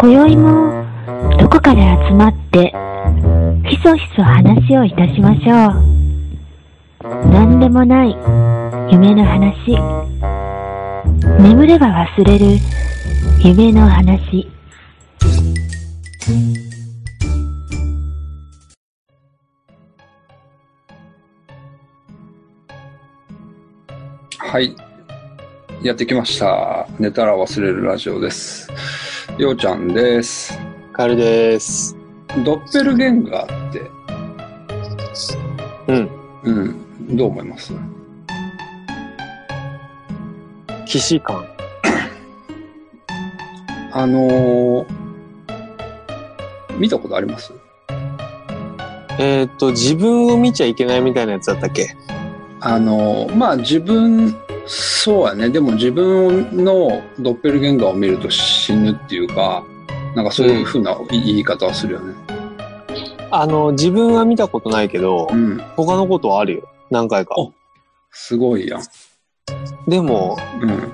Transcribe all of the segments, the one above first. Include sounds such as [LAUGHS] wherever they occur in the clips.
今宵もどこかで集まってひそひそ話をいたしましょう。何でもない夢の話。眠れば忘れる夢の話。はい。やってきました。寝たら忘れるラジオです。ようちゃんです。カエルです。ドッペルゲンガーって、うん。うん、どう思います？騎士感。[COUGHS] あのー、見たことあります？えっ、と、自分を見ちゃいけないみたいなやつだったっけ？あのー、まあ自分、そうやね。でも自分のドッペルゲンガーを見ると死ぬっていうか、なんかそういう風な言い方をするよね。あの、自分は見たことないけど、うん。他のことはあるよ。何回か。おすごいやん。でも、うん。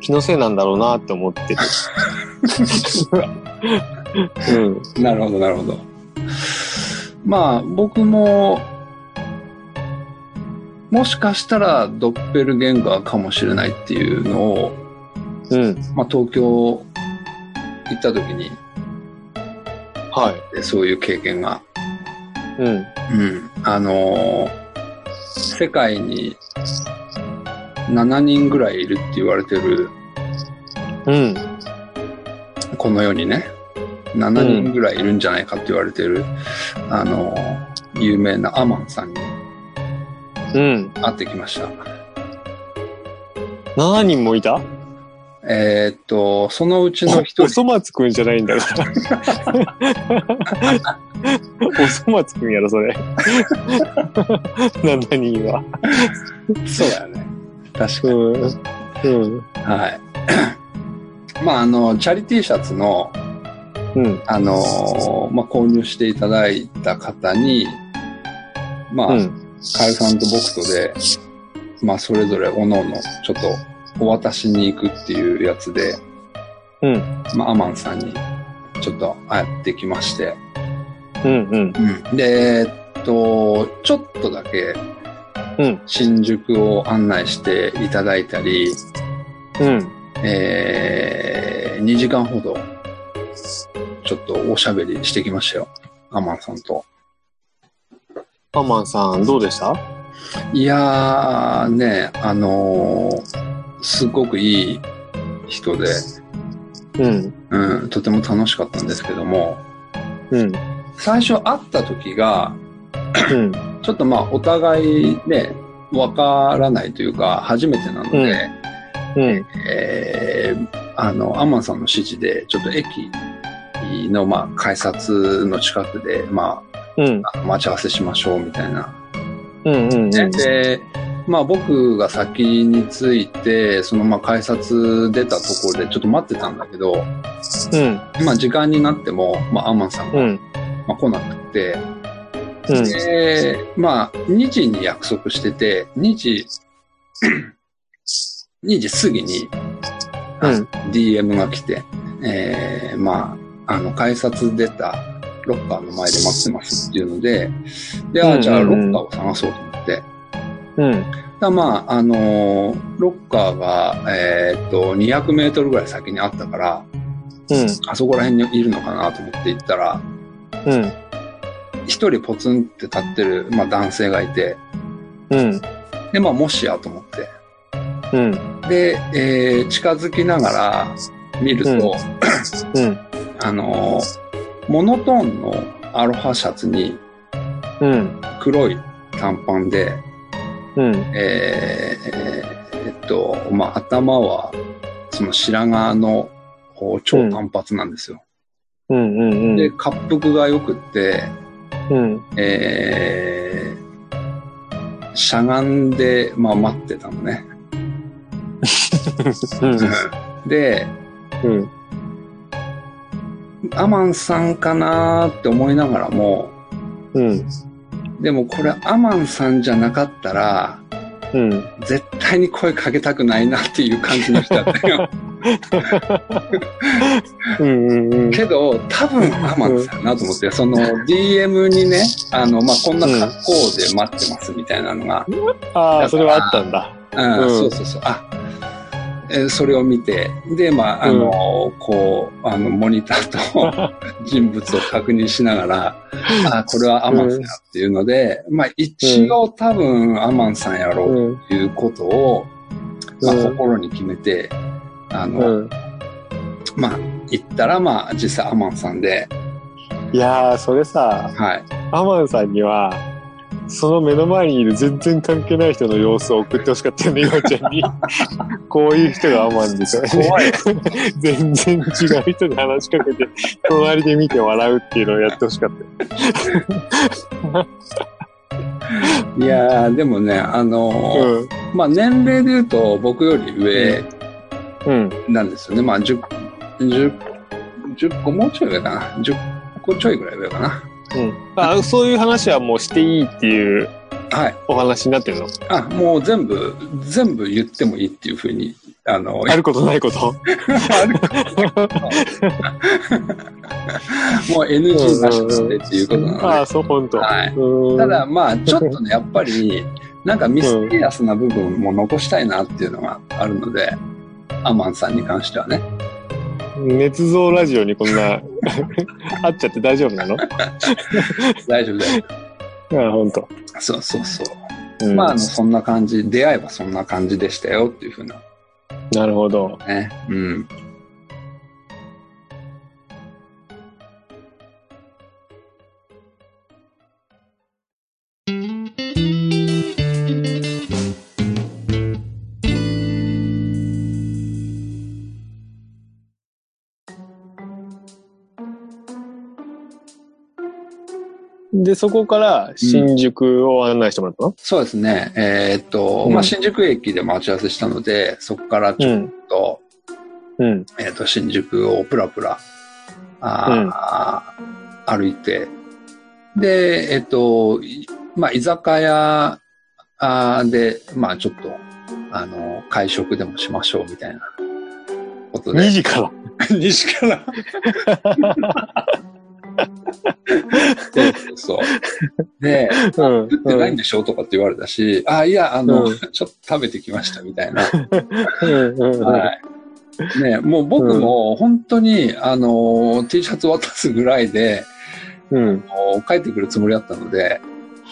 気のせいなんだろうなって思ってる。[LAUGHS] うん。なるほど、なるほど。まあ、僕も、もしかしたらドッペルゲンガーかもしれないっていうのを、うん。まあ、東京行った時に、はい。そういう経験が、うん。うん、あのー世界に7人ぐらいいるって言われてる、うん。この世にね、7人ぐらいいるんじゃないかって言われてる、あのー有名なアマンさんにうん。会ってきました。7人もいた？えーっと、そのうちの一お人、そ松くんじゃないんだから。[LAUGHS] おそ松くんやろ、それ。7人は？そうだよね。確かに。うん。うん。はい。[COUGHS] まあ、あの、チャリティーシャツの、うん。あの、まあ、購入していただいた方に、まあ、うん。カエルさんと僕とで、まあ、それぞれ各々、ちょっと、お渡しに行くっていうやつで、うん。まあ、アマンさんに、ちょっと会ってきまして、うん。うん。うん。で、えっと、ちょっとだけ、うん。新宿を案内していただいたり、うん。えー、2時間ほど、ちょっとおしゃべりしてきましたよ。アマンさんと。アマンさん、どうでした？いやー、ね、あのーすごくいい人で、うん。うん、とても楽しかったんですけども、うん。最初会った時が、うん。ちょっとまあ、お互いね、わからないというか、初めてなので、うん。えーあの、アマンさんの指示で、ちょっと駅の、まあ、改札の近くで、まうん。待ち合わせしましょう、みたいな。うん。うん。ねで、まあ、僕が先に着いて、その、まあ、改札出たところでちょっと待ってたんだけど、うん。まあ、時間になっても、まあ、アマンさんが、うん。まあ、来なくて、うん。で、まあ、2時に約束してて、2時、[CLEARS THROAT] 2時過ぎに、うん。DM が来て、えー、まあ、あの、改札出たロッカーの前で待ってますっていうので、で、あ、うんうんうんじゃあロッカーを探そうと思って、うん。だまあ、あのーロッカーが、えーっと、200メートルぐらい先にあったから、うん。あそこら辺にいるのかなと思って行ったら、うん。一人ポツンって立ってる、まあ、男性がいて、うん。で、まあ、もしやと思って、うん。で、えー近づきながら見ると、うん。あのーモノトーンのアロハシャツにうん。黒い短パンで、うん。えーえっと、まあ、頭は、その白髪の超短髪なんですよ。うん。うん。で、滑腹が良くって、うん。えーしゃがんで、まあ、待ってたのね。[LAUGHS] で、うん。アマンさんかなーって思いながらも、うん。でもこれアマンさんじゃなかったら、うん。絶対に声かけたくないなっていう感じの人だったよ。[LAUGHS] うんうんうん。けど、多分アマンさんなと思って、その DM にね、あの、まあ、こんな格好で待ってますみたいなのが、ああ、それはあったんだ。うんうんそうそうそう。あ、えーそれを見て、で、まあ、あの、こう、あの、モニターと [LAUGHS] 人物を確認しながら、あ、これはアマンさんやっていうので、まあ、一応多分アマンさんやろううん。ということを、まあ、うん心に決めて、あの、うん。まあ、行ったら、まあ、実際アマンさんで、いやー、それさ、はい。アマンさんには、その目の前にいる全然関係ない人の様子を送ってほしかったよね、岩ちゃんに。[LAUGHS] こういう人がアマンですよね。怖い。[LAUGHS] 全然違う人に話しかけて、隣で見て笑うっていうのをやってほしかったよ。いやー、でもね、あのーまあ、年齢で言うと、僕より上うん。うん。なんですよね。まあ、10、10、10個もうちょい上かな。10個ちょいぐらい上かな。うん。あ、そういう話はもうしていいっていうはい。お話になってるの？あ、もう全部、全部言ってもいいっていうふうに、あの、あることないこと？あるもう NG なしにしてっていうことなので。ああ、そう、本当。はいうんただ、まあ、ちょっとね、やっぱり、なんかミステリアスな部分も残したいなっていうのがあるので、アマンさんに関してはね。捏造ラジオにこんな、[LAUGHS] あっちゃって大丈夫なの？大丈夫だよ。ああ、本当。そうそうそう。うんまあ、あの、そんな感じ、出会いはそんな感じでしたよっていうふうななるほど。ね。うん。で、そこから新宿を案内してもらったの、そうですね。えーっと、うんまあ、新宿駅で待ち合わせしたので、そこからちょっと、うん。えーっと、新宿をプラプラ、あー歩いて、で、えーっと、いまあ、居酒屋で、まあ、ちょっと、あの、会食でもしましょうみたいなこと2で。時から？[LAUGHS] 西から。[LAUGHS] そうそうそう。で、うん。食ってないんでしょとかって言われたし、あ、いや、あの、うんちょっと食べてきましたみたいな。はい。ね、もう僕も本当に、あの、T シャツ渡すぐらいで、うん。帰ってくるつもりだったので、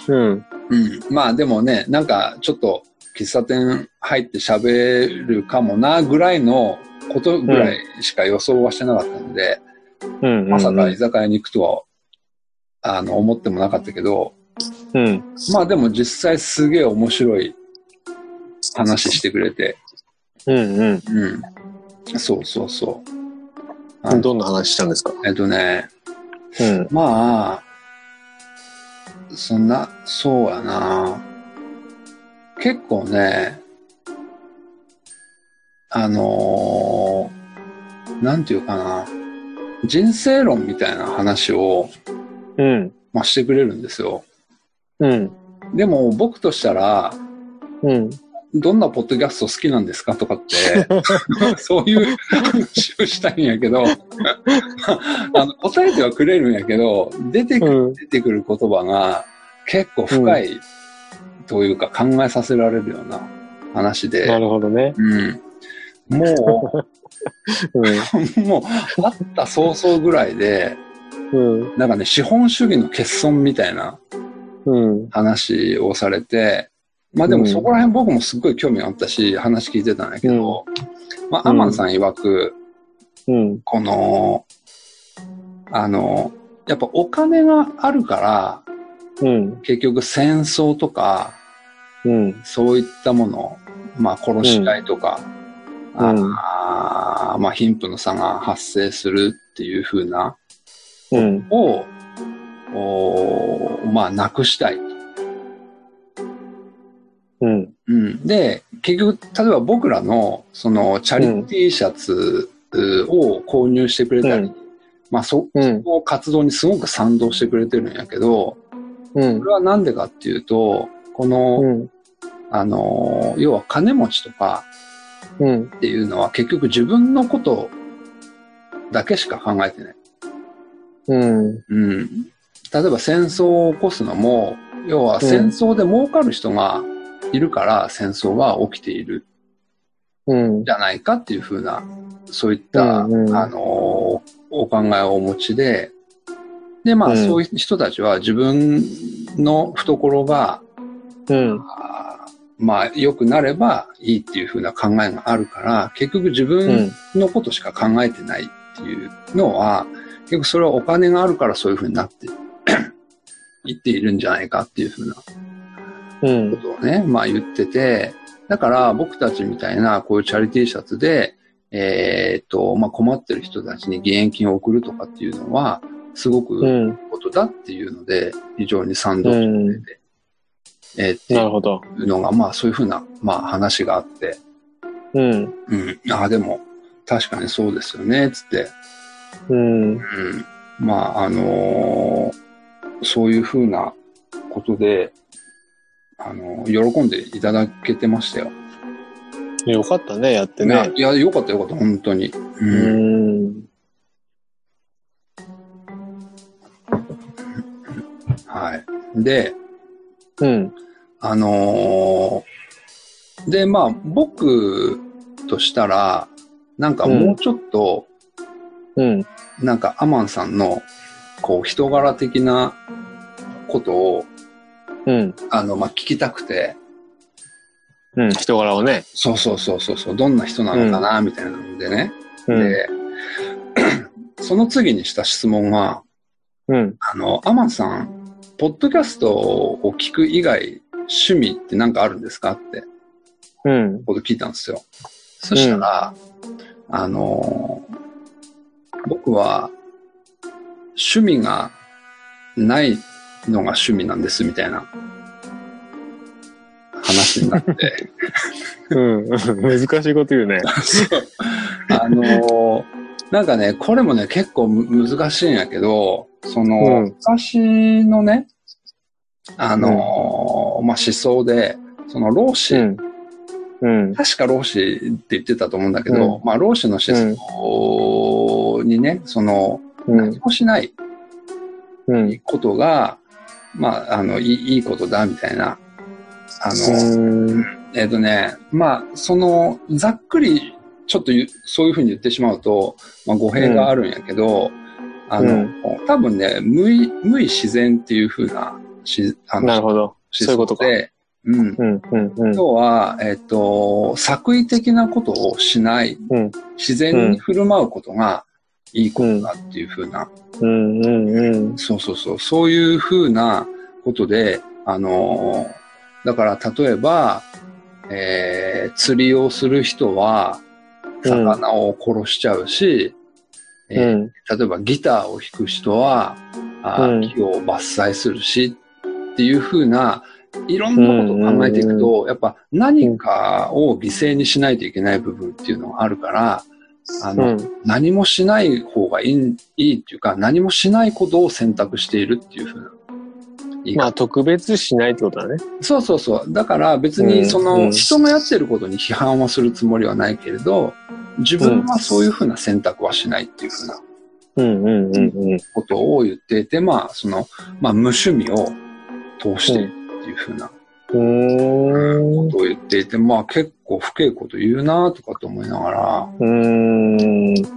うん。うん。まあでもね、なんかちょっと喫茶店入って喋るかもなぐらいのことぐらいしか予想はしてなかったので、うん。まさか居酒屋に行くとは、あの、思ってもなかったけど、うん。まあでも実際すげえ面白い話してくれて、うん。うん。うん。そうそうそう。どんな話したんですか？えっとね、うん。まあ、そんな、そうやな。結構ね、あのーなんていうかな、人生論みたいな話を、うん。まあ、してくれるんですよ。うん。でも僕としたら、うん。どんなポッドキャスト好きなんですかとかって、[LAUGHS] そういう話をしたいんやけど、[LAUGHS] あの答えてはくれるんやけど、出てくうん。出てくる言葉が結構深いというか考えさせられるような話で、なるほどね。うん、も [LAUGHS] うん。う、[LAUGHS] もう、あった早々ぐらいで、うん。なんかね、資本主義の欠損みたいなうん。話をされて、まあでもそこら辺僕もすっごい興味があったし、話聞いてたんだけど、まあアマンさん曰く、うん。この、あの、やっぱお金があるから、うん。結局戦争とか、うん。そういったもの、まあ殺し合いとか、うんあーまあ貧富の差が発生するっていう風な、うん。を、おーまあなくしたいと。うん。うん、で、結局、例えば僕らの、その、チャリティーシャツうを購入してくれたり、うんまあそ、うん。その活動にすごく賛同してくれてるんやけど、うんこ。れはなんでかっていうと、この、うん。あの、要は金持ちとかうん。っていうのは結局自分のことだけしか考えてない。うん。うん。例えば戦争を起こすのも、要は戦争で儲かる人がいるから戦争が起きているうんじ。ゃないかっていうふうな、そういった、うんうんあの、お考えをお持ちで、で、まあ、うんそういう人たちは自分の懐が、うん。まあ、良くなればいいっていうふうな考えがあるから、結局自う分ん。のことしか考えてないっていうのは、結局それはお金があるからそういうふうになって [COUGHS] いっているんじゃないかっていうふうなうんこ。とをね、まあ言ってて、だから僕たちみたいなこういうチャリティーシャツで、えーっと、まあ困ってる人たちに義援金を送るとかっていうのは、すごく。ことだっていうので、非常に賛同してて、えーってなるほど。いうのが、まあそういうふうな、まあ話があって、うん。うん、ああ、でも確かにそうですよね、つって、うん。うん、まああのーそういうふうなことで、あのー喜んでいただけてましたよ。よかったね、やっていやね。いや、よかったよかった、本当に。う。うんん。はい。で、うん。あのーで、まあ、僕としたら、なんかもうちょっと、うん。なんかアマンさんの、こう、人柄的なことを、うん。あの、まあ、聞きたくて、うん。人柄をね。そうそうそうそうそう、どんな人なのかな、みたいなのでね。うん。で、[CLEARS THROAT] その次にした質問が、うん。あの、アマンさん、ポッドキャストを聞く以外、趣味って何かあるんですか？ってうん。こと聞いたんですよ。そしたら、あの、僕は、趣味がないのが趣味なんです、みたいな話になって。[LAUGHS] うん。難しいこと言うね。[LAUGHS] そうあのなんかね、これもね、結構む難しいんやけど、その、うん昔のね、あのまあ、思想で、その老子、うん。うん。確か老子って言ってたと思うんだけど、うまあ、老子の思想にね、その、うん何。もしないうん。ことが、まあ、あの、いいいいことだ、みたいな。あの、うん。えっ、とね、まあ、その、ざっくり、ちょっとそういうふうに言ってしまうと、まあ、語弊があるんやけど、あの、うん多分ね、無意、無意自然っていうふうな、しあのなるほど。そういうことか。で、うん。うん。うん。うん。要は、えっ、と、作為的なことをしない、うん自然に振る舞うことがいいことだっていうふうな、うん。うん。うん。そうそうそう、そういうふうなことで、あの、だから例えば、えー釣りをする人は、魚を殺しちゃうし、えーうん。例えばギターを弾く人は、あ木を伐採するしっていうふうな、いろんなことを考えていくと、やっぱ何かを犠牲にしないといけない部分っていうのがあるから、あの、うん。何もしない方がいいいいっていうか、何もしないことを選択しているっていうふうな。まあ、特別しないってことだね。そうそうそう。だから別うんにそのうん人がやってることに批判はするつもりはないけれど、自分はそういうふうな選択はしないっていうふうなうん。うん。うん。うん。ことを言っていて、まあ、その、まあ、無趣味を通してっていうふうな。ことを言っていて、まあ結構不敬こと言うなとかと思いながら、うーん。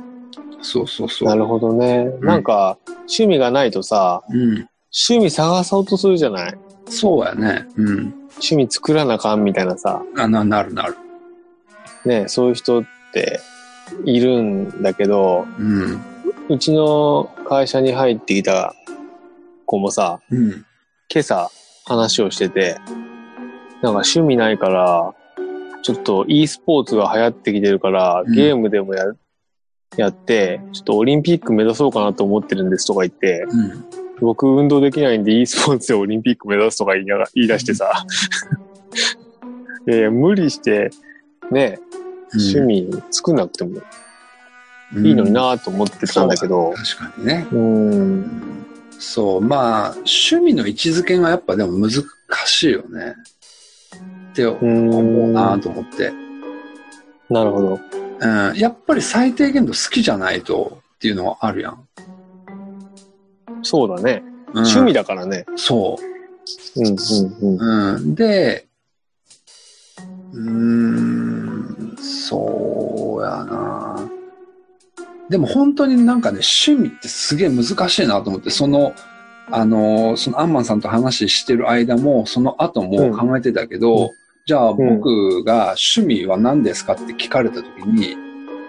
そうそうそう。なるほどね。なんか、趣味がないとさ、うん。趣味探そうとするじゃない？そうやね。うん。趣味作らなあかんみたいなさ、あな、なるなる。ね、そういう人っているんだけど、うん。うちの会社に入ってきた子もさ、うん。今朝話をしてて、なんか趣味ないから、ちょっと e スポーツが流行ってきてるから、うん。ゲームでもや、やって、ちょっとオリンピック目指そうかなと思ってるんですとか言って、うん。僕運動できないんで e スポーツでオリンピック目指すとか言いながら言い出してさ、[LAUGHS] いやいや無理して、ね、趣味作んなくてもいいのになと思ってたんだけど、確かにね。うーん、そう。まあ、趣味の位置づけがやっぱでも難しいよね。って思うなと思って。なるほど。うん。やっぱり最低限度好きじゃないとっていうのはあるやん。そうだね。うん趣味だからね。そうんうんうん。う。うん。で、うーん、そうやなでも本当になんかね、趣味ってすげえ難しいなと思って、その、あの、そのアンマンさんと話してる間も、その後も考えてたけど、うんじゃあん僕が趣味は何ですかって聞かれた時に、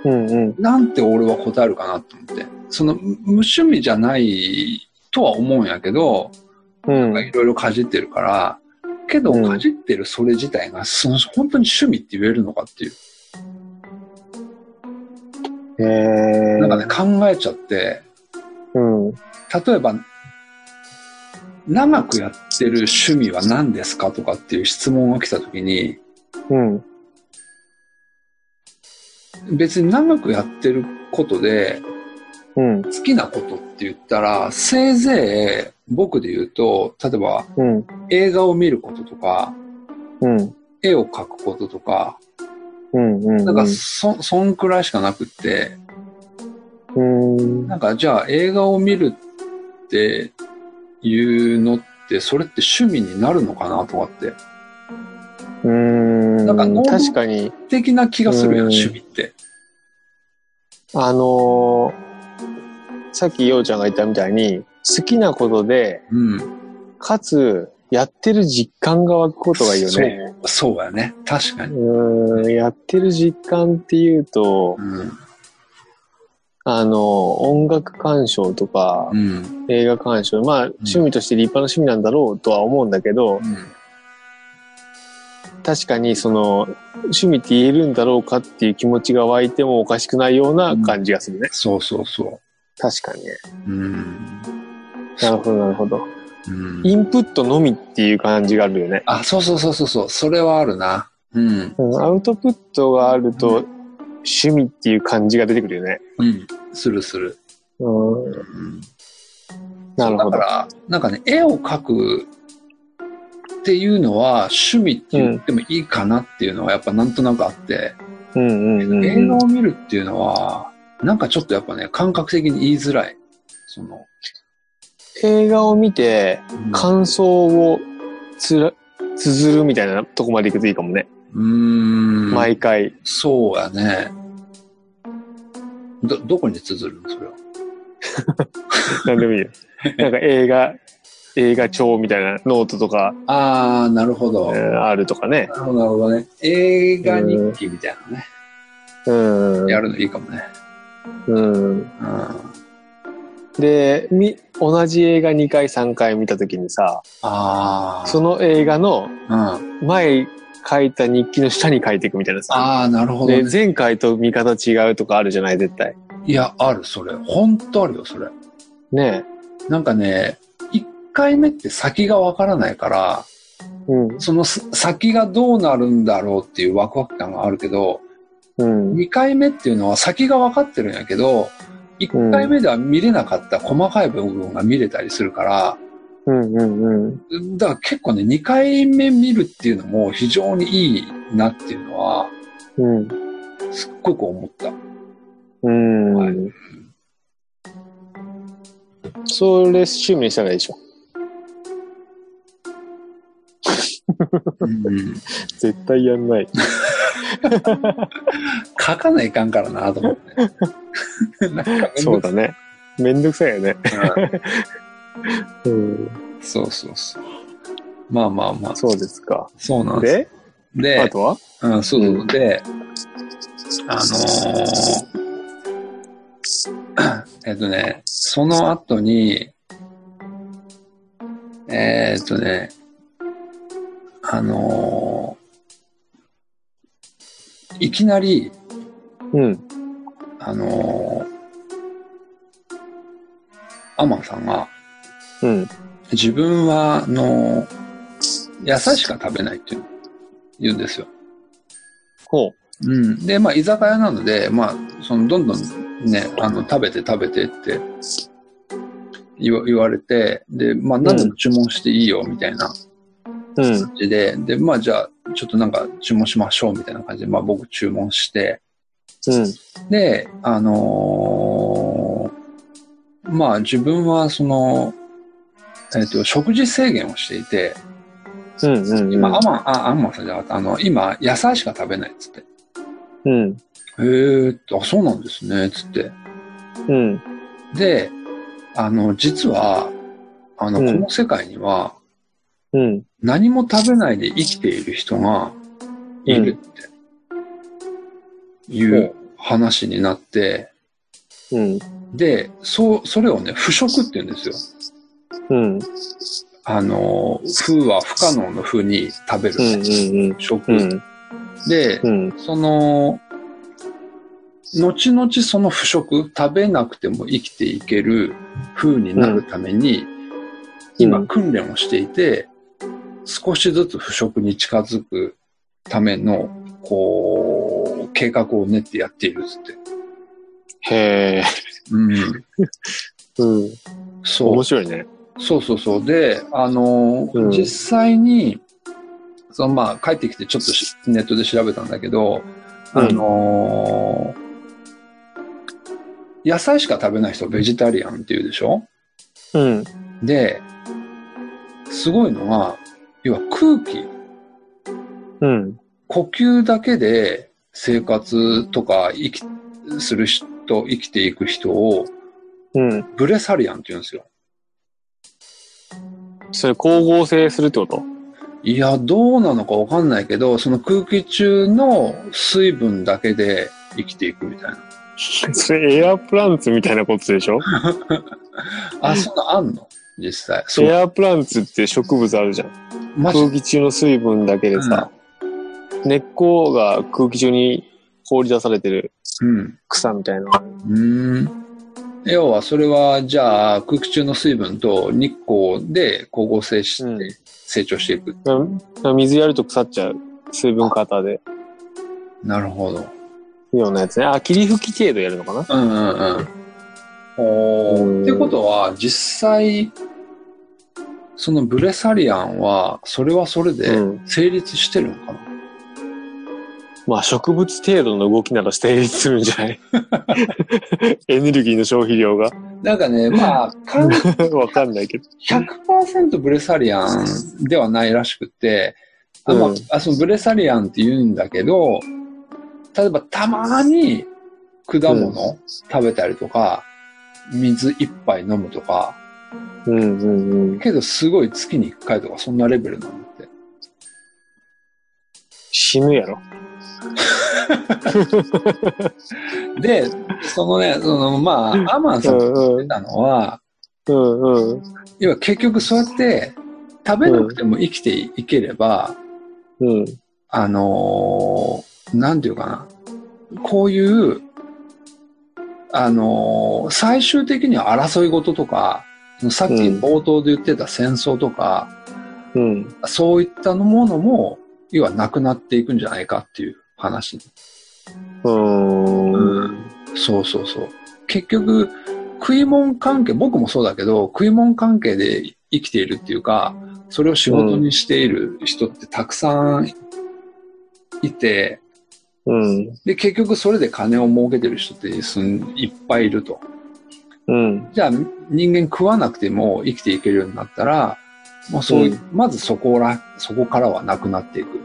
うんうん。なんて俺は答えるかなと思って。その、無趣味じゃないとは思うんやけど、うん。いろいろかじってるから、けど、うんかじってるそれ自体が、その、本当に趣味って言えるのかっていう。へえ。なんかね、考えちゃって、うん。例えば、長くやってる趣味は何ですかとかっていう質問が来たときに、うん。別に長くやってることで、うん。好きなことって言ったら、せいぜい僕で言うと、例えばうん。映画を見ることとか、うん。絵を描くこととか、うん。うん。なんかそ、そんくらいしかなくって、うん。なんかじゃあ映画を見るっていうのって、それって趣味になるのかなとかって、うん。なんか確かに、的な気がするやん趣味って。あのーさっきようちゃんが言ったみたいに、好きなことで、うん。かつ、やってる実感が湧くことがいいよね。そう、やね。確かに。うん、やってる実感っていうと、うん。あの、音楽鑑賞とかう、ん。映画鑑賞、まあ、趣味として立派な趣味なんだろうとは思うんだけど、うん。確かにその、趣味って言えるんだろうかっていう気持ちが湧いてもおかしくないような感じがするね。そうそうそ確かにね。う。うん。なるほど、なるほど。うん。インプットのみっていう感じがあるよね。あ、そうそうそうそうそう。それはあるな。うん。うんアウトプットがあると、趣味っていう感じが出てくるよね。うん。するする。うん、うん。なるほど。だから、なんかね、絵を描くっていうのは趣味って言ってもいいかなっていうのはやっぱなんとなくあって、うんうんうん映画を見るっていうのは、なんかちょっとやっぱね、感覚的に言いづらい。その、映画を見て、うん感想をつら、綴るみたいなとこまで行くといいかもね。うーん。毎回。そうやね。ど、どこに綴るのそれは？[LAUGHS] なんでもいいよ。[LAUGHS] なんか映画、映画帳みたいなノートとか、あー、なるほど。えーあるとかね。なるほど、なるほどね。映画日記みたいなね。うん。やるのいいかもね。うん。うん。で、み、同じ映画2回3回見たときにさ。その映画のうん。前書いた日記の下に書いていくみたいなさ。あー、なるほど、で、ね。前回と見方違うとかあるじゃない、絶対。いや、ある、それ。ほんとあるよ、それ。ねなんかね、1回目って先がわからないから、え。うん。そのす先がどうなるんだろうっていうワクワク感があるけど、うん。2回目っていうのは先が分かってるんやけど、1回目では見れなかった細かい部分が見れたりするから、うんうんうん。だから結構ね、2回目見るっていうのも非常にいいなっていうのは、うん。すっごく思った。うん。はいそれ趣味にしたらいいでしょ。絶対やんない。書かないかんからなと思って。そうだね。めんどくさいよね。うんうん。そうそうそう。まあまあまあ、そうですか。そうなんです。で、で、あとは？うん、そうそう。うんで、あのー [COUGHS] えっとね、その後に、えーっとね、あのーいきなり、うん。あのーアマンさんが、うん。自分は、あのー野菜しか食べないっていう言うんですよ。ほうん。で、まあ、居酒屋なので、まあ、その、どんどんね、あの、食べて食べてって言わ言われて、で、まあ、何でも注文していいよ、みたいな。う。うん。感じで、で、まあじゃあ、ちょっとなんか注文しましょうみたいな感じで、まあ僕注文して、うん。で、あのーまあ自分はその、えっ、と、食事制限をしていて、うん。うん。今、アマン、あ、アンマンさんじゃなかった、あの、今、野菜しか食べないっつって。うん。へえ、あ、そうなんですね、つって。うん。で、あの、実は、あの、うんこの世界には、うん。何も食べないで生きている人がいるって、いう話になって、うん。で、そう、それをね、腐食って言うんですよ。うん。あの、風は不可能の風に食べる、うん。腐食。うん。で、うん。その、後々その腐食、食べなくても生きていける風になるために、今訓練をしていて、少しずつ腐食に近づくための、こう、計画を練ってやっているっつって。へえ。うん。[LAUGHS] うん。そう面。白いね。そうそうそう。で、あの、うん実際に、そのまあ帰ってきてちょっとしネットで調べたんだけど、あの野菜しか食べない人をベジタリアンっていうでしょ？うん。で、すごいのは、要は空気、うん。呼吸だけで生活とか生き、する人、生きていく人をうん。ブレサリアンって言うんですよ。それ光合成するってこと？いや、どうなのかわかんないけど、その空気中の水分だけで生きていくみたいな。[LAUGHS] それエアプランツみたいなことでしょ？[LAUGHS] あ、そんなあんの？実際。そう。エアプランツって植物あるじゃん。マジ？空気中の水分だけでさ、根っこが空気中に放り出されてるうん。草みたいな。うーん。要は、それは、じゃあ、空気中の水分と日光で光合成しうんて成長していく。な水やると腐っちゃう。水分型で。なるほど。ようなやつね。あ、霧吹き程度やるのかな？うんうんうん。おってことは、実際、そのブレサリアンは、それはそれでうん。成立してるのかな、まあ植物程度の動きなら成立するんじゃない？[LAUGHS] エネルギーの消費量が？なんかね、まあ、かん [LAUGHS] わかんないけど。100%ブレサリアンではないらしくて、あまあうん。あそのブレサリアンって言うんだけど、例えばたまに果物食べたりとか、水一杯飲むとか、うんうんうん。けどすごい月に1回とかそんなレベルなんだって。死ぬやろ。[LAUGHS] で、そのね、そのまあ、アマンさんが言ってたのは、うんうん。要は結局そうやって食べなくても生きていければ、うん。あのーなんていうかな、こういう、あのー最終的には争い事とか、さっきうん冒頭で言ってた戦争とか、うん。そういったものも、要はなくなっていくんじゃないかっていう話。うーん。そうそうそう。結局、食い物関係、僕もそうだけど、食い物関係で生きているっていうか、それを仕事にしている人ってたくさんいて、うん。で、結局それで金を儲けてる人ってすんいっぱいいると。うん。じゃあ人間食わなくても生きていけるようになったら、もうそういう、うまずそこら、そこからはなくなっていく。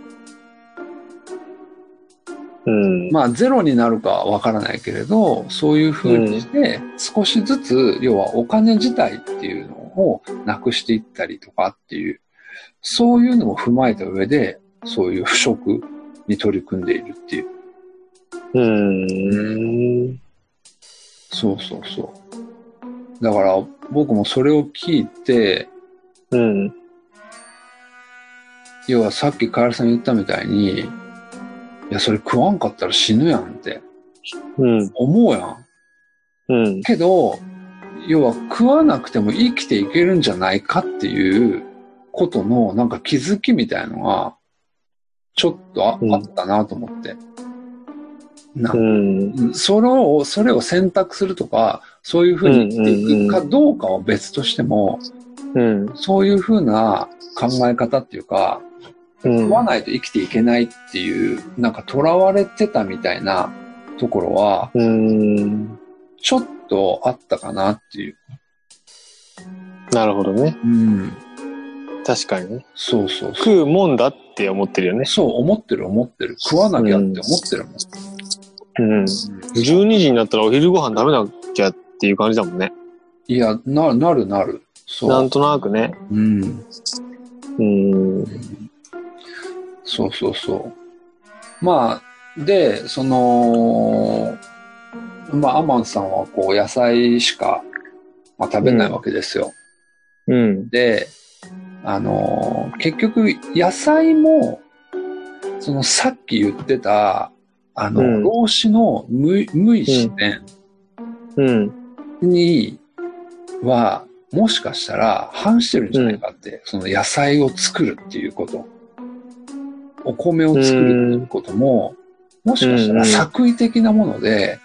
うん。まあゼロになるかはわからないけれど、そういう風にして少しずつ、要はお金自体っていうのをなくしていったりとかっていう、そういうのも踏まえた上で、そういう腐食に取り組んでいるっていう。うん。そうそうそう。だから僕もそれを聞いて、うん。要はさっきカエルさん言ったみたいに、いや、それ食わんかったら死ぬやんってうん。思うやん。うん。けど、要は食わなくても生きていけるんじゃないかっていうことのなんか気づきみたいのが、ちょっとあ,、うんあったなと思って。なうん。それを、それを選択するとか、そういうふうに生きていくかどうかは別としても、うん。そういうふうな考え方っていうか、うん食。わないと生きていけないっていう、なんか囚われてたみたいなところは、うん。ちょっとあったかなっていう。なるほどね。うん。確かにね。そうそうそう。食うもんだって思ってるよね。そう、思ってる思ってる。食わなきゃって思ってるもん。うん。12時になったらお昼ご飯食べなきゃっていう感じだもんね。いや、な、なるなる。そう。なんとなくね。うん。うん。そうそうそう。まあ、で、その、まあ、アマンさんはこう野菜しか、まあ、食べないわけですよ。うん。で、あのー結局野菜も、そのさっき言ってた、あの、うん老子の無無意視点うん。には、もしかしたら反してるんじゃないかって、その野菜を作るっていうこと。お米を作るっていうことも、もしかしたら作為的なもので、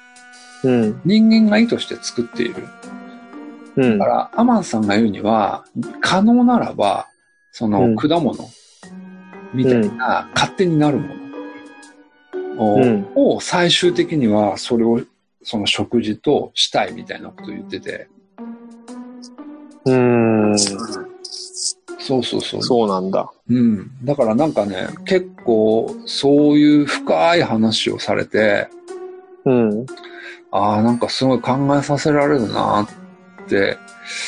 うん。人間が意図して作っている。うんだか。ら、アマンさんが言うには、可能ならば、そうのん果物みたいな勝手になるものを,、うんを最終的にはそれをその食事としたいみたいなことを言ってて。うん。そうそうそう。そうなんだ。うん。だからなんかね、結構そういう深い話をされて、うん。ああ、なんかすごい考えさせられるなって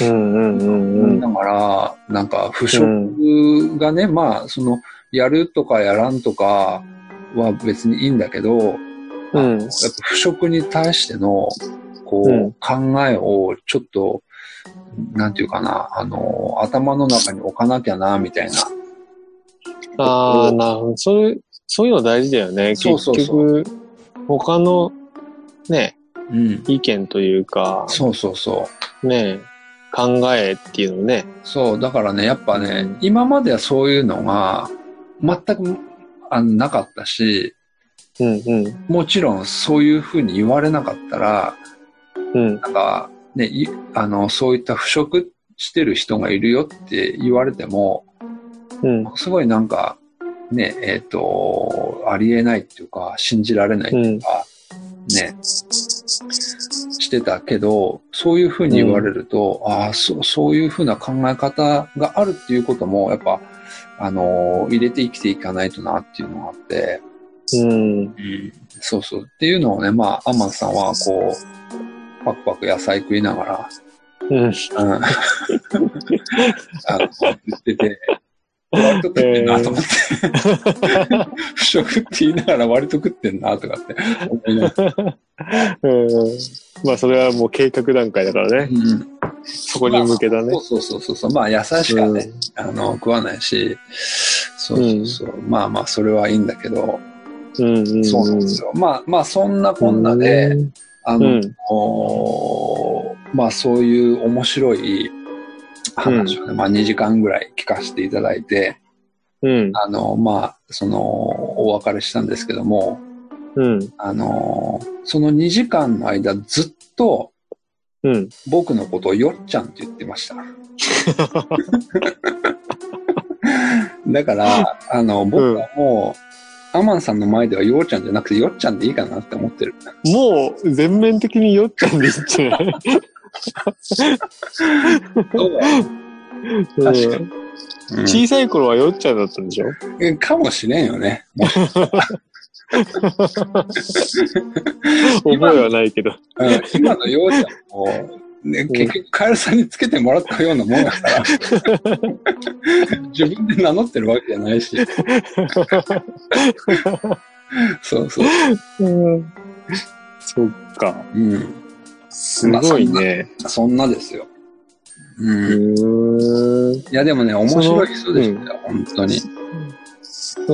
うんうんうんうん。思いながら、なんか腐食がね、まあ、その、やるとかやらんとかは別にいいんだけど、うんやっぱ腐食に対しての、こう、うん考えをちょっと、なんていうかな、あの、頭の中に置かなきゃな、みたいな。ああ、なるほど。そういう、そういうの大事だよね。そうそう結局、他の、ね、うん。意見というか、そうそうそう。ね、考えっていうのね。そう、だからね、やっぱね、うん今まではそういうのが全くあのなかったし、うんうん。もちろんそういうふうに言われなかったら、うん。なんか、ね、いあの、そういった腐食してる人がいるよって言われても、うん。すごいなんか、ね、えっ、と、ありえないっていうか、信じられないっていうか、ね、してたけど、そういうふうに言われると、ああ、そう、そういうふうな考え方があるっていうことも、やっぱ、あの入れて生きていかないとなっていうのがあって、うん。そうそう。っていうのをね、まあ、アマンさんは、こう、パクパク野菜食いながら、うん。うん。[LAUGHS] あの、言ってて、割と食ってんなと思って。[LAUGHS] 不食って言いながら割と食ってんなとかって。うん。まあ、それはもう計画段階だからね。うん。そこに向けたね。そうそうそうそう。まあ、野菜しかね、あの、食わないし、そうそうそう。まあまあ、それはいいんだけど、うん。うん。そうなんですよ。まあまあ、そんなこんなで、あの、まあそういう面白い話をね、まあ2時間ぐらい聞かせていただいて、うん。あの、まあ、その、お別れしたんですけども、うん。あの、その2時間の間ずっとうん。僕のことをよっちゃんって言ってました。[LAUGHS] だから、あの、僕はもう、アマンさんの前ではようちゃんじゃなくてよっちゃんでいいかなって思ってる。もう、全面的によっちゃんでいいんじゃない？そうだよ確かにうん小さい頃はよっちゃんだったんでしょ？うんかもしれんよね。[LAUGHS] 覚えはないけど。うん今のようちゃんも、ね、結局カエルさんにつけてもらったようなもんだから、自分で名乗ってるわけじゃないし。[LAUGHS] そうそう。うん。そっか。うん。すごいね。そんなですよ。ううん。ーん。いや、でもね、面白い人でしたよ、本当に。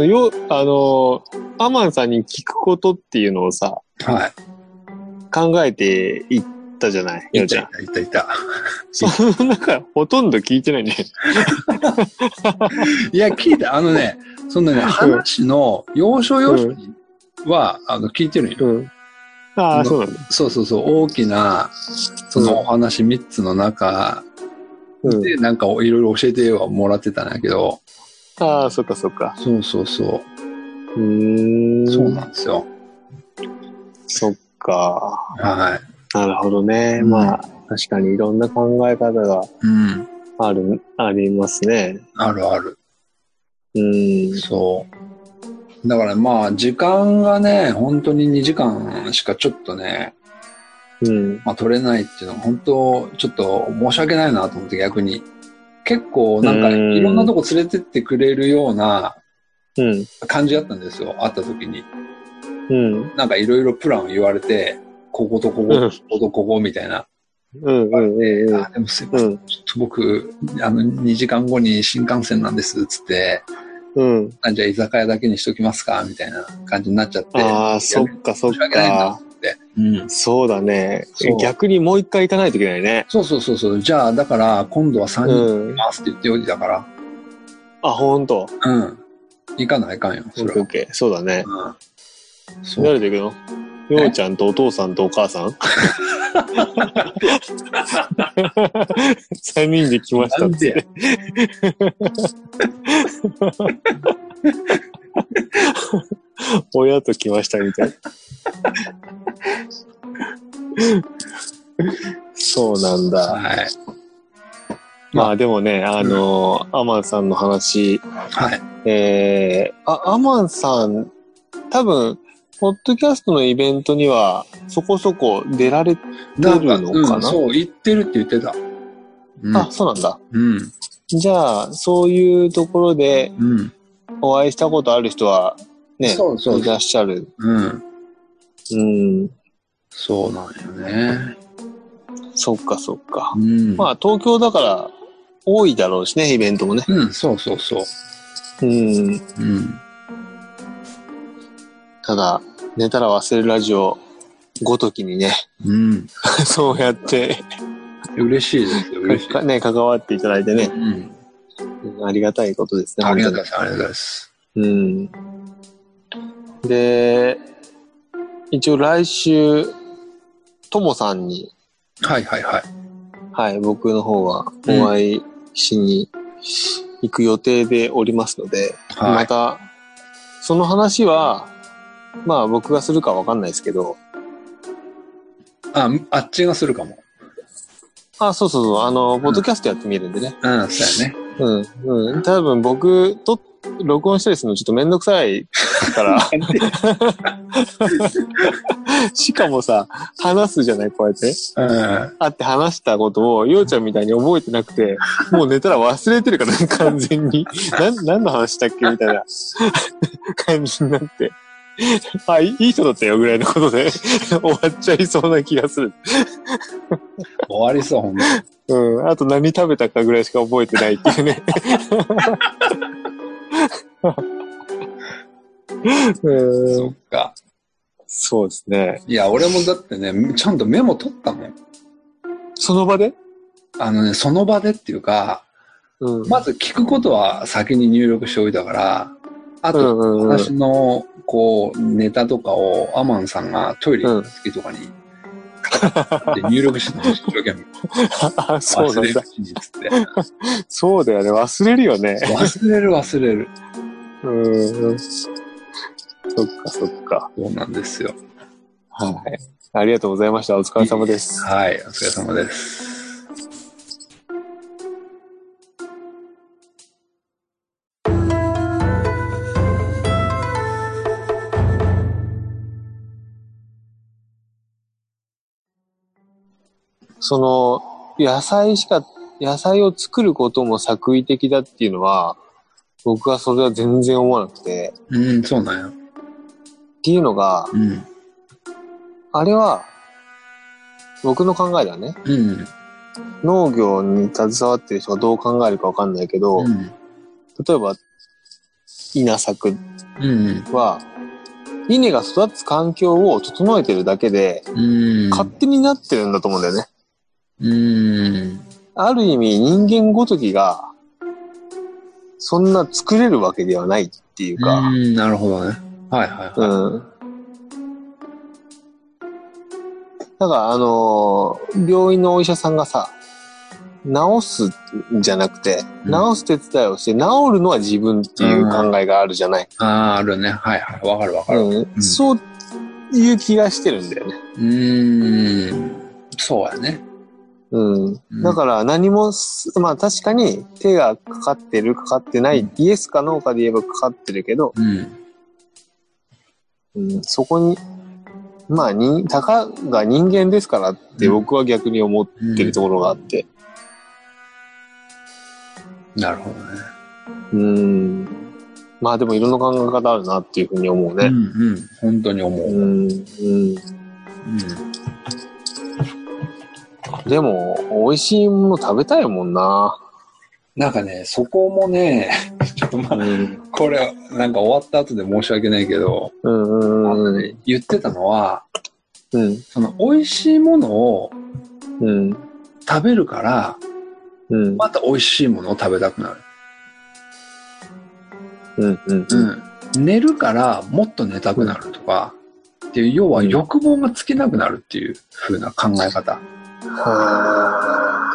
よ、あの、アマンさんに聞くことっていうのをさ、はい。考えていったじゃない？よいたうちゃん。いたいたいた。その中、ほとんど聞いてないね。[LAUGHS] いや、聞いた。あのね、そのね、話の要所要所には、あの、聞いてるんよ。うん。ああ、そうなんだ。そうそうそう、大きな、そのお話3つの中うん。で、なんかいろいろ教えてはもらってたんだけど、ああ、そっかそっか。そうそうそう。うーん。そうなんですよ。そっか。はい。なるほどね。うんまあ、確かにいろんな考え方がうん。ある、ありますね。あるある。うん。そう。だからまあ、時間がね、本当に2時間しかちょっとね、うん。まあ、取れないっていうのは本当ちょっと申し訳ないなと思って逆に。結構なんかうんいろんなとこ連れてってくれるようなうん。感じだったんですよ。会った時に。うん。なんかいろいろプランを言われて、こことここ、うんこことここみたいな。うん。うん。うん。あ、でもすいません。ちょっと僕、あの、2時間後に新幹線なんです、つって、うん。あじゃあ居酒屋だけにしときますかみたいな感じになっちゃって。ああ、そっかそっか。思って。うん。そうだね。逆にもう一回行かないといけないね。そうそうそうそう。じゃあ、だから、今度は3人うんい。ますって言っておいてだから。あ、ほんと？うん。行かないかんよ、それはオッケーオッ。ケー。そうだね。うん。そう。誰で行くの？ようちゃんとお父さんとお母さん？[LAUGHS] [LAUGHS] 三人で来ましたって。[LAUGHS] 親と来ましたみたいな。そうなんだ。はい。まあでもね、あの、アマンさんの話、はい。えー、あ、アマンさん、多分、ポッドキャストのイベントにはそこそこ出られてるのかな？うん、そう、行ってるって言ってた。うん。あ、そうなんだ。うん。じゃあ、そういうところでうん。お会いしたことある人は、ね、そうそういらっしゃる。うん。うん。そうなんよね。そっかそっか。うん。まあ、東京だから多いだろうしね、イベントもね。うん、そうそうそう。うん。うん。ただ、寝たら忘れるラジオごときにね、うん。[LAUGHS] そうやって、嬉しいですよ、嬉しい。かね、関わっていただいてねう、ん。ありがたいことですね。ありがとう本ございます、ありがとうございます。うん。で、一応来週、ともさんに、はいはいはい。はい、僕の方はお会いしに行く予定でおりますので、はいまた、その話は、まあ僕がするかわかんないですけど、あ、あっちがするかも。あ、そうそうそう、あの、ポッドキャストやってみるんでね。うん、そうやね。うん、うん。多分僕と、録音したりするのちょっとめんどくさいから、[LAUGHS] しかもさ、話すじゃない、こうやって。うん。会って話したことを、ようちゃんみたいに覚えてなくて、もう寝たら忘れてるから、ね、完全に。なん、何の話したっけ？みたいな感じになって。[LAUGHS] あ、いい人だったよ、ぐらいのことで [LAUGHS] 終わっちゃいそうな気がする。終わりそう、ほんとに。うん。あと何食べたかぐらいしか覚えてないっていうね。[LAUGHS] うんそっか。そうですね。いや、俺もだってね、ちゃんとメモ取ったの。その場で？あのね、その場でっていうか、うん。まず聞くことは先に入力しておいたから、あうと、んうんうん。私の、こう、ネタとかをアマンさんがトイレ行った時とかに、[LAUGHS] で入力して一生懸命。あ、[LAUGHS] そう忘。れるうちにっつって。[LAUGHS] そうだよね。忘れるよね。忘れる忘れる。うん。そっかそっか。そうなんですよ。はい。ありがとうございました。お疲れ様です。はい、お疲れ様です。その、野菜しか、野菜を作ることも作為的だっていうのは、僕はそれは全然思わなくて、うん、そうなんや。っていうのが、うん。あれは、僕の考えだね。うん。農業に携わってる人がどう考えるかわかんないけど、うん。例えば、稲作うん。は、稲が育つ環境を整えてるだけで、うん。勝手になってるんだと思うんだよね。うん。ある意味人間ごときが、そんな作れるわけではないっていうか、うん、なるほどね。はいはいはい。うん。だから、あのー病院のお医者さんがさ、直すんじゃなくて、うん直す手伝いをして、治るのは自分っていう考えがあるじゃない。ああ、あるね。はいはい。わかるわかる。ううんそういう気がしてるんだよね。ーん。そうやね。うん。うんだから何もす、まあ確かに手がかかってる、かかってない、うんイエスかノーかで言えばかかってるけど、うん。うん、そこに、まあに、たかが人間ですからって僕は逆に思ってるところがあって、なるほどね。うん。まあでもいろんな考え方あるなっていうふうに思うね。うんうん。本当に思う。ううん。ん。うん。でも、美味しいもの食べたいもんな。なんかね、そこもね、ちょっとまあ、うん。これ、なんか終わった後で申し訳ないけど、うんあうんうん。のね、言ってたのは、うん。その美味しいものをうん。食べるから、うん。また美味しいものを食べたくなる。うん。うん。うん。寝るからもっと寝たくなるとか、っていう、要は欲望が尽きなくなるっていう風な考え方。は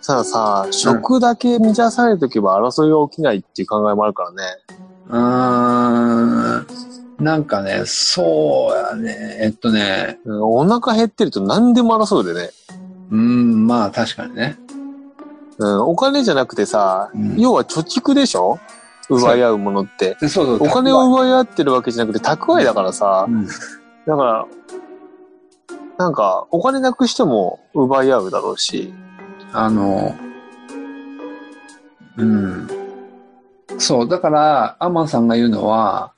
あ。たださ、食だけ満たされとけば争いが起きないっていう考えもあるからね。うーん。なんかね、そうやね。えっとね、うん、お腹減ってると何でも争うでね。うん、まあ確かにね。うん、お金じゃなくてさ、うん要は貯蓄でしょ？奪い合うものって。でそうそう。お金を奪い合ってるわけじゃなくて蓄えだからさう、ん。だから、なんか、お金なくしても奪い合うだろうし。あの、うん。そう、だから、アマンさんが言うのは、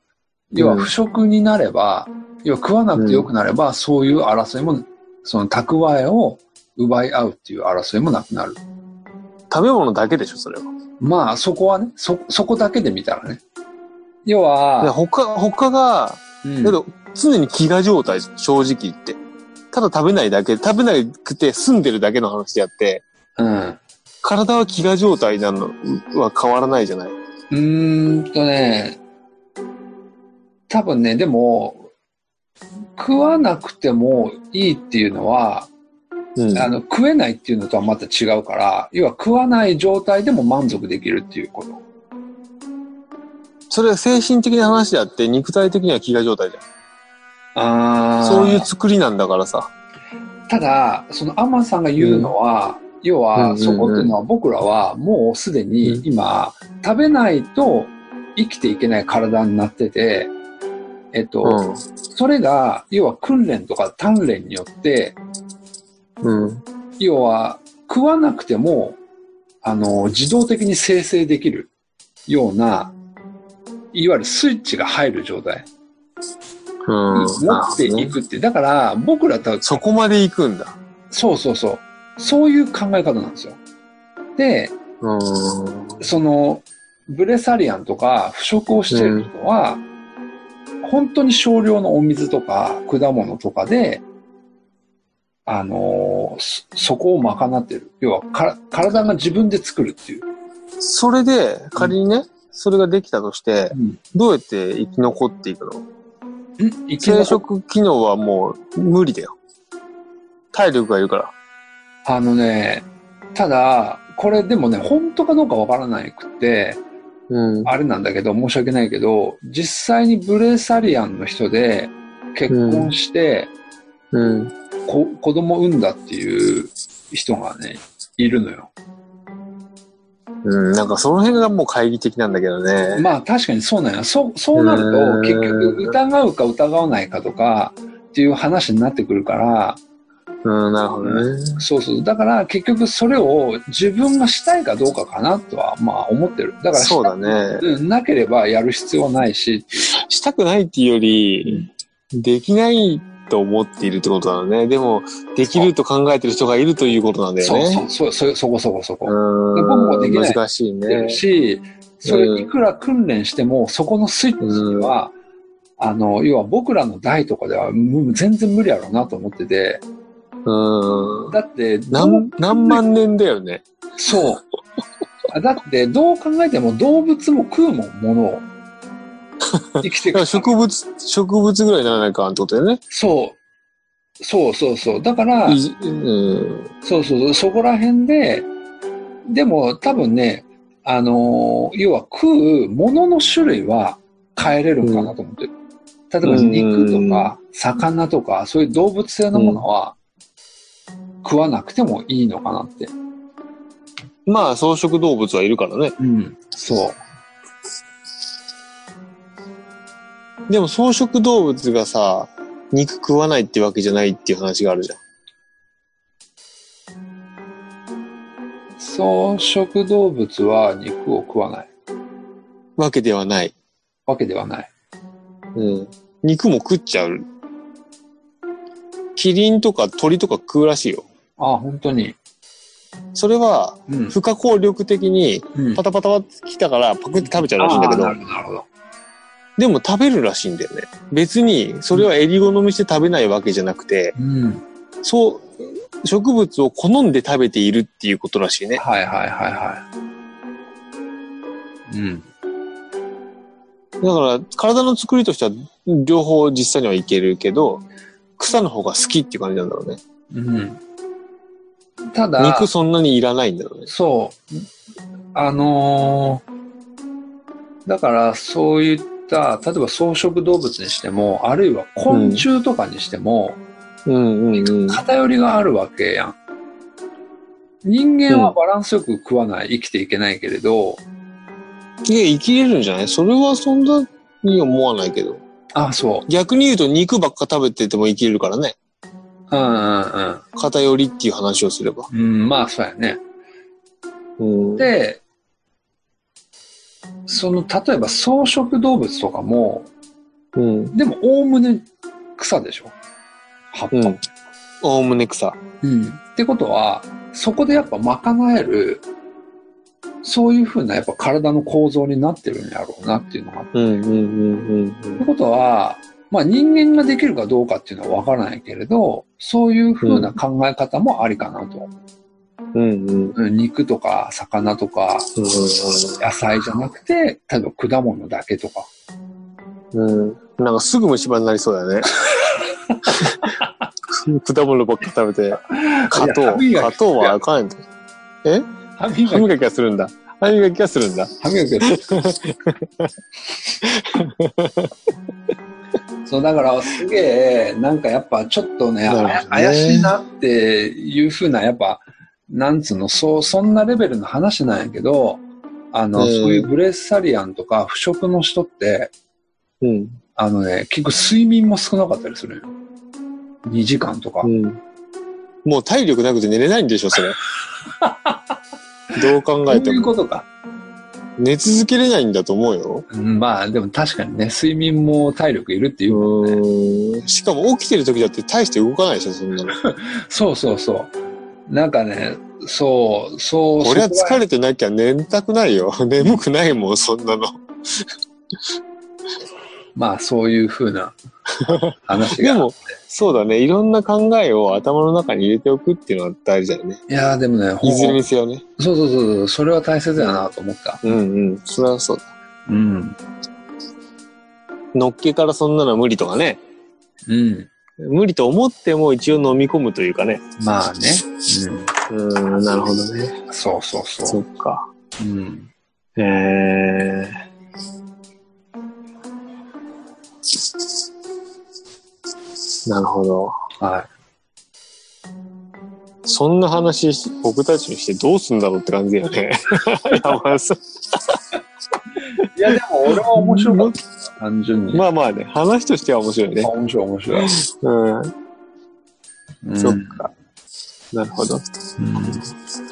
要は不食になれば、要は食わなくてよくなれば、そういう争いも、その蓄えを奪い合うっていう争いもなくなる。食べ物だけでしょ、それは。まあ、そこはね、そ、そこだけで見たらね。要では、他、他が、うんけど、常に飢餓状態、正直言って。ただ食べないだけ、食べなくて済んでるだけの話であって、うん。体は飢餓状態なのは変わらないじゃない？うーんとね、多分ね、でも、食わなくてもいいっていうのは、うん。あの、食えないっていうのとはまた違うから、要は食わない状態でも満足できるっていうこと。それは精神的な話であって、肉体的には飢餓状態じゃん。あそういう作りなんだからさ。ただ、そのアマンさんが言うのは、要うんうんうんは、そこっていうのは僕らはもうすでに今、食べないと生きていけない体になってて、えっと、うん。それが、要は訓練とか鍛錬によって、うん。要は食わなくても、あの、自動的に生成できるような、いわゆるスイッチが入る状態持っていくって、だから僕らとはそこまで行くんだ。そうそうそう。そういう考え方なんですよ。で、うん。その、ブレサリアンとか腐食をしている人は、本当に少量のお水とか果物とかで、あのそそこを賄ってる。要はか、体が自分で作るっていう。それで、仮にね、それができたとして、うん。どうやって生き残っていくの？ん生殖機能はもう無理だよ。体力がいるから。あのね、ただ、これでもね、本当かどうかわからなくて、うん。あれなんだけど、申し訳ないけど、実際にブレサリアンの人で結婚して、うん。こ子供産んだっていう人がね、いるのよ。うん。なんかその辺がもう懐疑的なんだけどね。まあ確かにそうなんや。そう、そうなるとうん結局疑うか疑わないかとかっていう話になってくるから、うん、なるほどね。そうそう。だから結局それを自分がしたいかどうかかなとはまあ思ってる。だからそうだね。うんなければやる必要はないし、したくないっていうより、できないと思っているってことなのね。でも、できると考えてる人がいるということなんだよそうね。そうそう、そそこそこそこ。僕もできない難しいね。し、それいくら訓練しても、そこのスイッチには、あの、要は僕らの代とかではむ全然無理やろうなと思ってて、うん。だって、何、何万年だよね。そう。[LAUGHS] あだって、どう考えても動物も食うもん、ものを。生きてくだから植物、植物ぐらいにならないかんってことだよね。そう。そうそうそう。だから、うん。そうそうそう、そこら辺で、でも多分ね、あのー要は食うものの種類は変えれるかなと思ってる。例えば肉とか魚とか、そういう動物性のものは食わなくてもいいのかなって。まあ、草食動物はいるからね。うん。そう。でも草食動物がさ、肉食わないってわけじゃないっていう話があるじゃん。草食動物は肉を食わないわけではない。わけではない。うん。肉も食っちゃう。キリンとか鳥とか食うらしいよ。あ、本当に。それは、うん。不可抗力的にうんパタパタパってきたからパクって食べちゃうらしいんだけどあーな、るほど、なるほど。でも食べるらしいんだよね。別に、それは襟好みして食べないわけじゃなくて、うん。そう、植物を好んで食べているっていうことらしいね。はいはいはいはい。うん。だから、体の作りとしては、両方実際にはいけるけど、草の方が好きっていう感じなんだろうね。うん。ただ、肉そんなにいらないんだろうね。そう。あのーだからそういった、例えば草食動物にしても、あるいは昆虫とかにしても、うんうんうん。偏りがあるわけやん。人間はバランスよく食わない、生きていけないけれど、いや、生きれるんじゃない？それはそんなに思わないけど。あ、そ逆に言うと肉ばっか食べてても生きれるからね。う。うんうん偏りっていう話をすれば。うん。うん、まあそうやね。うん。で、その、例えば草食動物とかも、うん。でもおおむね草でしょ？葉っぱ。うん。おおむね草。うん。ってことは、そこでやっぱ賄える、そういうふうなやっぱ体の構造になってるんやろうなっていうのがあって。うんうんうんってことは、まあ人間ができるかどうかっていうのはわからないけれど、そういうふうな考え方もありかなと。うん。うんうん。うん肉とか魚とか野菜じゃなくて、例えば果物だけとか。うん。うん。なんかすぐ虫歯になりそうだよね。[LAUGHS] 果物ばっか食べて。加糖。いや歯磨き加糖はあかんやんて。え？歯磨歯磨きはするんだ。歯磨きはするんだ。歯磨きはそう、だからすげえ、なんかやっぱちょっとね、ね怪しいなっていうふうな、やっぱ、なんつうの、そう、そんなレベルの話なんやけど、あの、うんそういうブレッサリアンとか不食の人って、うん。あのね、結構睡眠も少なかったりするよ。2時間とか。うん。もう体力なくて寝れないんでしょ、それ。[LAUGHS] どう考そうえても。いうことか。寝続けれないんだと思うよ。うんまあ、でも確かにね、睡眠も体力いるっていうね。うん。しかも起きてる時だって大して動かないでしょ、そんなの。[LAUGHS] そうそうそう。なんかね、そう、そう、俺は疲れてなきゃ寝たくないよ。[LAUGHS] 眠くないもん、そんなの。[LAUGHS] まあ、そういうふうな話が。でも、そうだね。いろんな考えを頭の中に入れておくっていうのは大事だよね。いやーでもね、いずれにせよね。そうそうそうそう、それは大切だなと思った。うんうん。それはそうだ。うん。のっけからそんなのは無理とかね。うん。無理と思っても一応飲み込むというかね。まあね。うん、なるほどね。うん。そうそうそ。そうっか。うん。えー。なるほど。はそんな話し僕たちにしてどうすんだろうって感じだよね。[LAUGHS] 山田さんい。いや、でも俺は面白かった。単純に。まあまあね、話としては面白いね。面白い面白い。うん。うんそっか。なるほど。うん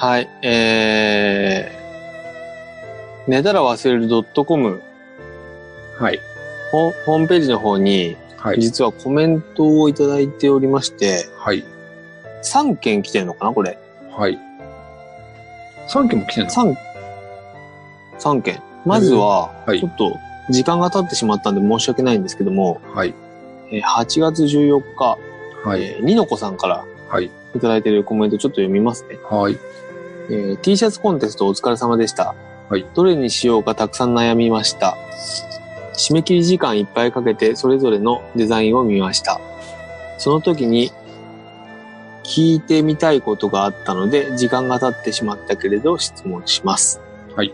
はい。えー、寝たら忘れる .com はい。ホホームページの方に、はい。実はコメントをいただいておりまして、はい。3件来てるのかなこれ。はい。3件も来てんの？3、3件。まずは、はいちょっと時間が経ってしまったんで申し訳ないんですけども、はい。えー8月14日、はい。えーニノコさんからはい。いただいているコメントちょっと読みますね。はい。えー T シャツコンテストお疲れ様でした。はいどれにしようかたくさん悩みました。締め切り時間いっぱいかけてそれぞれのデザインを見ました。その時に聞いてみたいことがあったので時間が経ってしまったけれど質問します。はい。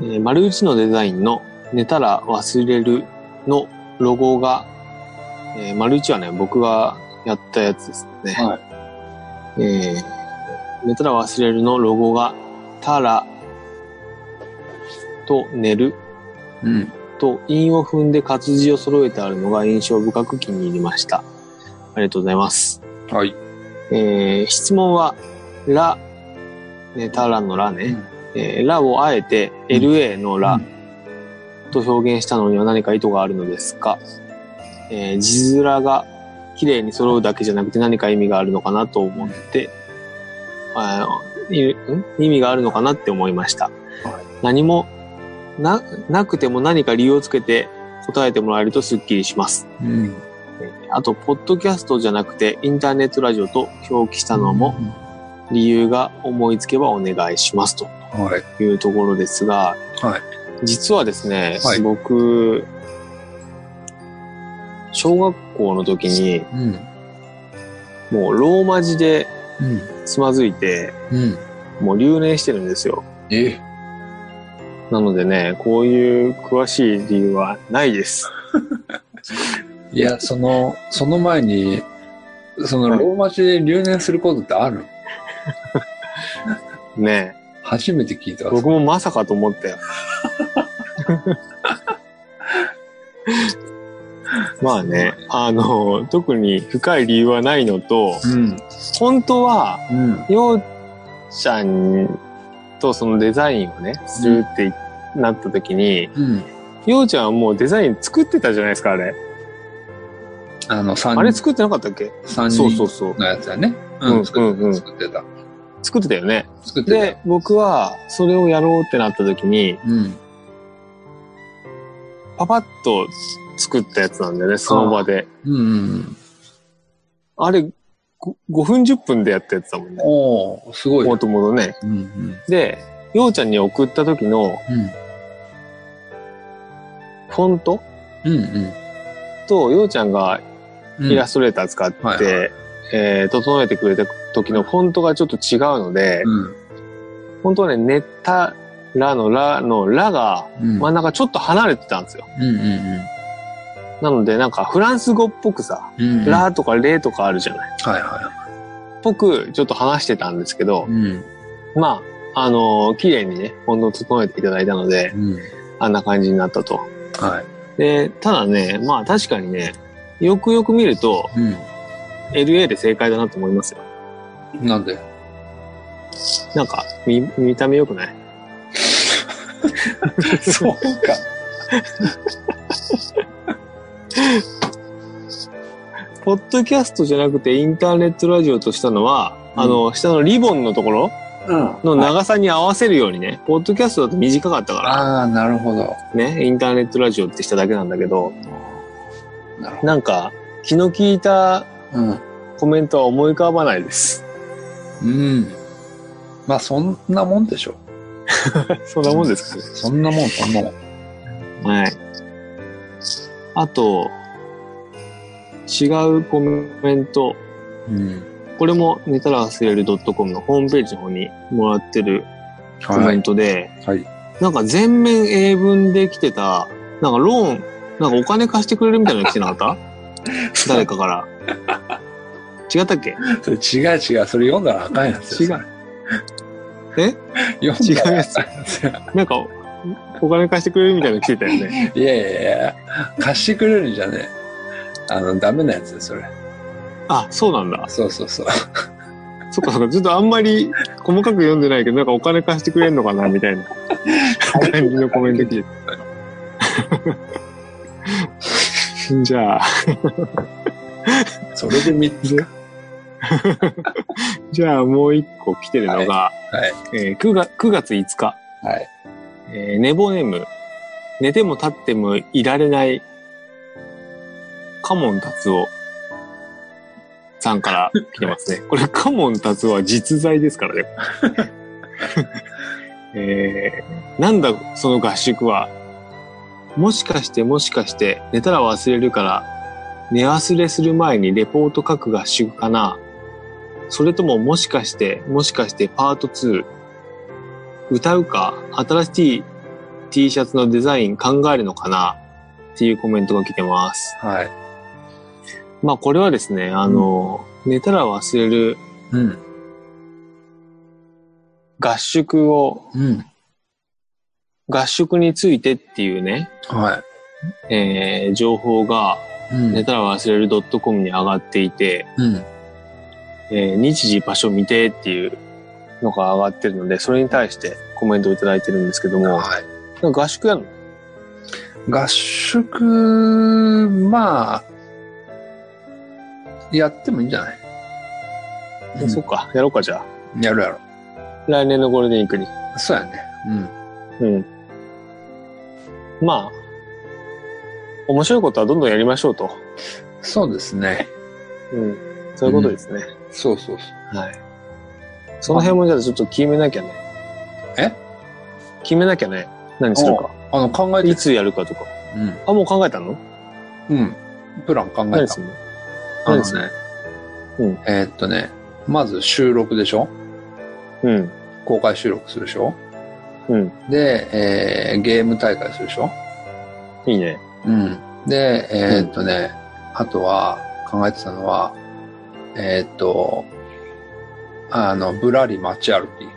えー丸打ちのデザインの寝たら忘れるのロゴが、えー丸打ちはね、僕がやったやつですね。はい。えー、寝たら忘れるのロゴが、たらと寝るうん。と韻を踏んで活字を揃えてあるのが印象深く気に入りました。ありがとうございます。はい。えー、質問は、ら、ね、たらのらね、えーらをあえて LA のらと表現したのには何か意図があるのですか、えー字面が綺麗に揃うだけじゃなくて何か意味があるのかなと思って、あ意味があるのかなって思いました。何もな、なくても何か理由をつけて答えてもらえるとスッキリします。うん。えーあと、ポッドキャストじゃなくてインターネットラジオと表記したのも理由が思いつけばお願いしますとはい。いうところですが、はい。実はですね、はい僕、小学校の時にうん。もうローマ字でうん。つまずいて、うん。もう留年してるんですよ。え？なのでね、こういう詳しい理由はないです。[LAUGHS] いや、その、その前に、そのローマ字で留年することってある？[LAUGHS] ね初めて聞いたわ。僕もまさかと思ったよ。[LAUGHS] まあね、あの、特に深い理由はないのと、うん。本当は、うん。ようちゃんとそのデザインをね、するってなった時に、うん。ようちゃんはもうデザイン作ってたじゃないですか、あれ。あの、三あれ作ってなかったっけ？三そうそ人。のやつやね。うん作ってた。うんうん作ってた。作ってたよね。作ってた。で、僕はそれをやろうってなった時に、うん。パパッと作ったやつなんだよね、その場で。うんうんあれ、ご 5, 分10分でやったやつだもんうん。ね。おー、すごい。もともとね。うんうん。で、ようちゃんに送った時のフォント？うん。うんと、ようちゃんがうん。イラストレーター使って、はいはいえー整えてくれた時のフォントがちょっと違うので、うん。本当はね、ネタラのラのラがうん。真ん中ちょっと離れてたんですよ。うんうんなのでなんかフランス語っぽくさ、うん。うん。ラとかレとかあるじゃない。はいはぽくちょっと話してたんですけどい。、うん。まあ、あのー綺麗にね、フォントを整えていただいたので、うん。あんな感じになったと。はい。で、ただね、まあ確かにね、よくよく見ると、うん。LA で正解だなと思いますよ。なんで？なんか、見、見た目良くない？[LAUGHS] そうか。ポッドキャストじゃなくてインターネットラジオとしたのは、うんあの、下のリボンのところうん。の長さに合わせるようにね、ポッドキャストだと短かったかああ、なるほど。ら、ね、インターネットラジオってしただけなんだけど、ななんか、気の利いた。コメントは思い浮かばないです。うん。まあ、そんなもんでしょ。[LAUGHS] そんなもんですかね。そんなもん、そんなもん。はい。あと、違うコメント。うん。これも寝たら忘れる .com のホームページの方にもらってるコはい。メントで、はい。なんか全面英文で来てた、なんかローン、なんかお金貸してくれるみたいなの来てなかった？[LAUGHS] 誰かから。違ったっけ？それ違う違う。それ読んだらあかんやつ違う。え？読んだらあかんやつや。なんか、お金貸してくれるみたいなの来てたよね。[LAUGHS] いやいやいや、貸してくれるんじゃねえ。あの、ダメなやつよ、それ。あ、そうなんだ。そうそうそう。そっかそっか。ちょっとあんまり細かく読んでないけど、なんかお金貸してくれんのかなみたいな [LAUGHS] 感じのコメント来てた。[LAUGHS] じゃあ、それで3つか。じゃあもう一個来てるのが、はい。えー 9, 月9月5日、はい。えー寝坊ネーム、寝ても立ってもいられないカモン達夫さんから来てますね。[LAUGHS] これ、カモン達夫は実在ですからね。[LAUGHS] えー、なんだ、その合宿は。もしかしてもしかして寝たら忘れるから、寝忘れする前にレポート書く合宿かなそれとももしかして、もしかしてパート2。歌うか新しい T シャツのデザイン考えるのかなっていうコメントが来てます。はい。まあこれはですね、あの、寝たら忘れるうん。合宿を、うん。合宿についてっていうね、はえー情報がい。うん。寝たら忘れる .com に上がっていて、うん。えー日時場所未定っていうのが上がってるので、それに対してコメントをいただいてるんですけども、はい。合宿やんの？合宿、まあ、やってもいいんじゃない？うんそっか、やろうかじゃあ。やるやろ。来年のゴールデンウィークに。そうやね。うん。まあ、面白いことはどんどんやりましょうと。そうですね。うん。そういうことですね。そうそうそはい。その辺もじゃあちょっと決めなきゃね。え？決めなきゃね。何するか。う。あの、考えていつやるかとか。うん。あ、もう考えたの？うん。プラン考えた何す。るの？あの何するね。うんえーっとね、まず収録でしょ？うん。公開収録するでしょ？うん。で、えーゲーム大会するでしょ？いいね。うん。で、えーっとね、あとは考えてたのは、えーっと、あの、ぶらり街歩き。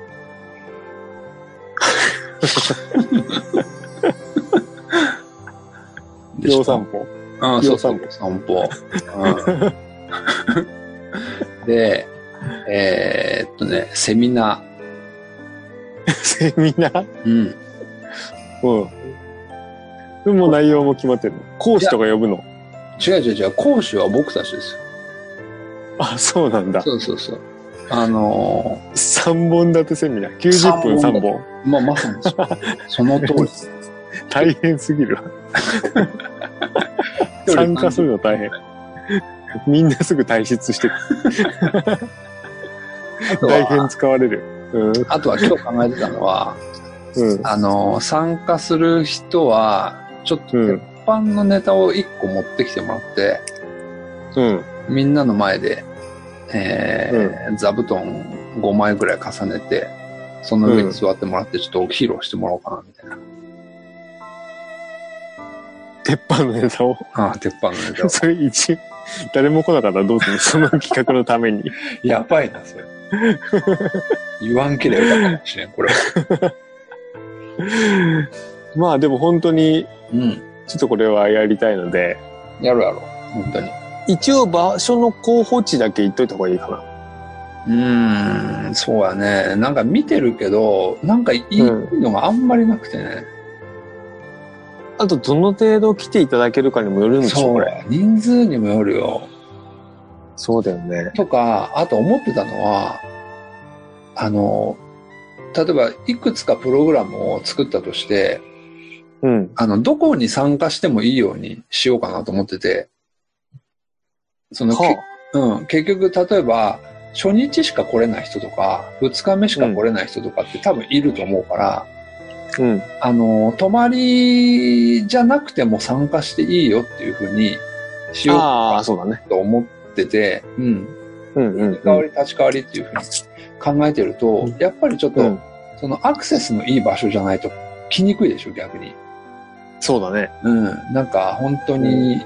でしょ量散歩。うん、量そう散そう歩散歩。うん、で、えーっとね、セミナセミナー？ー。うん。うん。もう内容も決まってるの？講師とか呼ぶの？違う違う違う、講師は僕たちですよ。あ、そうなんだ。そうそうそう。あの3本立てセミナー。90分3本。ーまあ、まさにそその通り。大変すぎるわ。参加するの大変。みんなすぐ退出してる。大変は、使われる。うん。あとは今日考えてたのは、うん。あのー参加する人は、ちょっとうん鉄板のネタを1個持ってきてもらって、うん。みんなの前で、えー座布団5枚ぐらい重ねて、その上に座ってもらって、ちょっと披露してもらおうかな、みたいな。鉄板のネタを？ああ、鉄板のネタを。[LAUGHS] それ一、誰も来なかったらどうするの？その企画のために。[LAUGHS] やばいな、それ。言わんければよかったかもしれん、これは。[LAUGHS] まあでも本当に、うん。ちょっとこれはやりたいので、やろうやろう。本当に。一応場所の候補地だけ言っといた方がいいかな。うーん、そうやね。なんか見てるけど、なんかいいのがあんまりなくてね。あと、どの程度来ていただけるかにもよるんでしょそうこれ。人数にもよるよ。そうだよね。とか、あと思ってたのは、あの、例えばいくつかプログラムを作ったとして、うん。あの、どこに参加してもいいようにしようかなと思ってて、その、はうん、結局、例えば、初日しか来れない人とか、二日目しか来れない人とかって多分いると思うから、あ、うん。あの、泊まりじゃなくても参加していいよっていうふうにしようかそうだね。と思ってて、うん。うんうん、代わり立ち代わりっていうふうに考えてると、うんやっぱりちょっと、うん。そのアクセスのいい場所じゃないと来にくいでしょ、逆に。そうだね。うん。なんか本当に、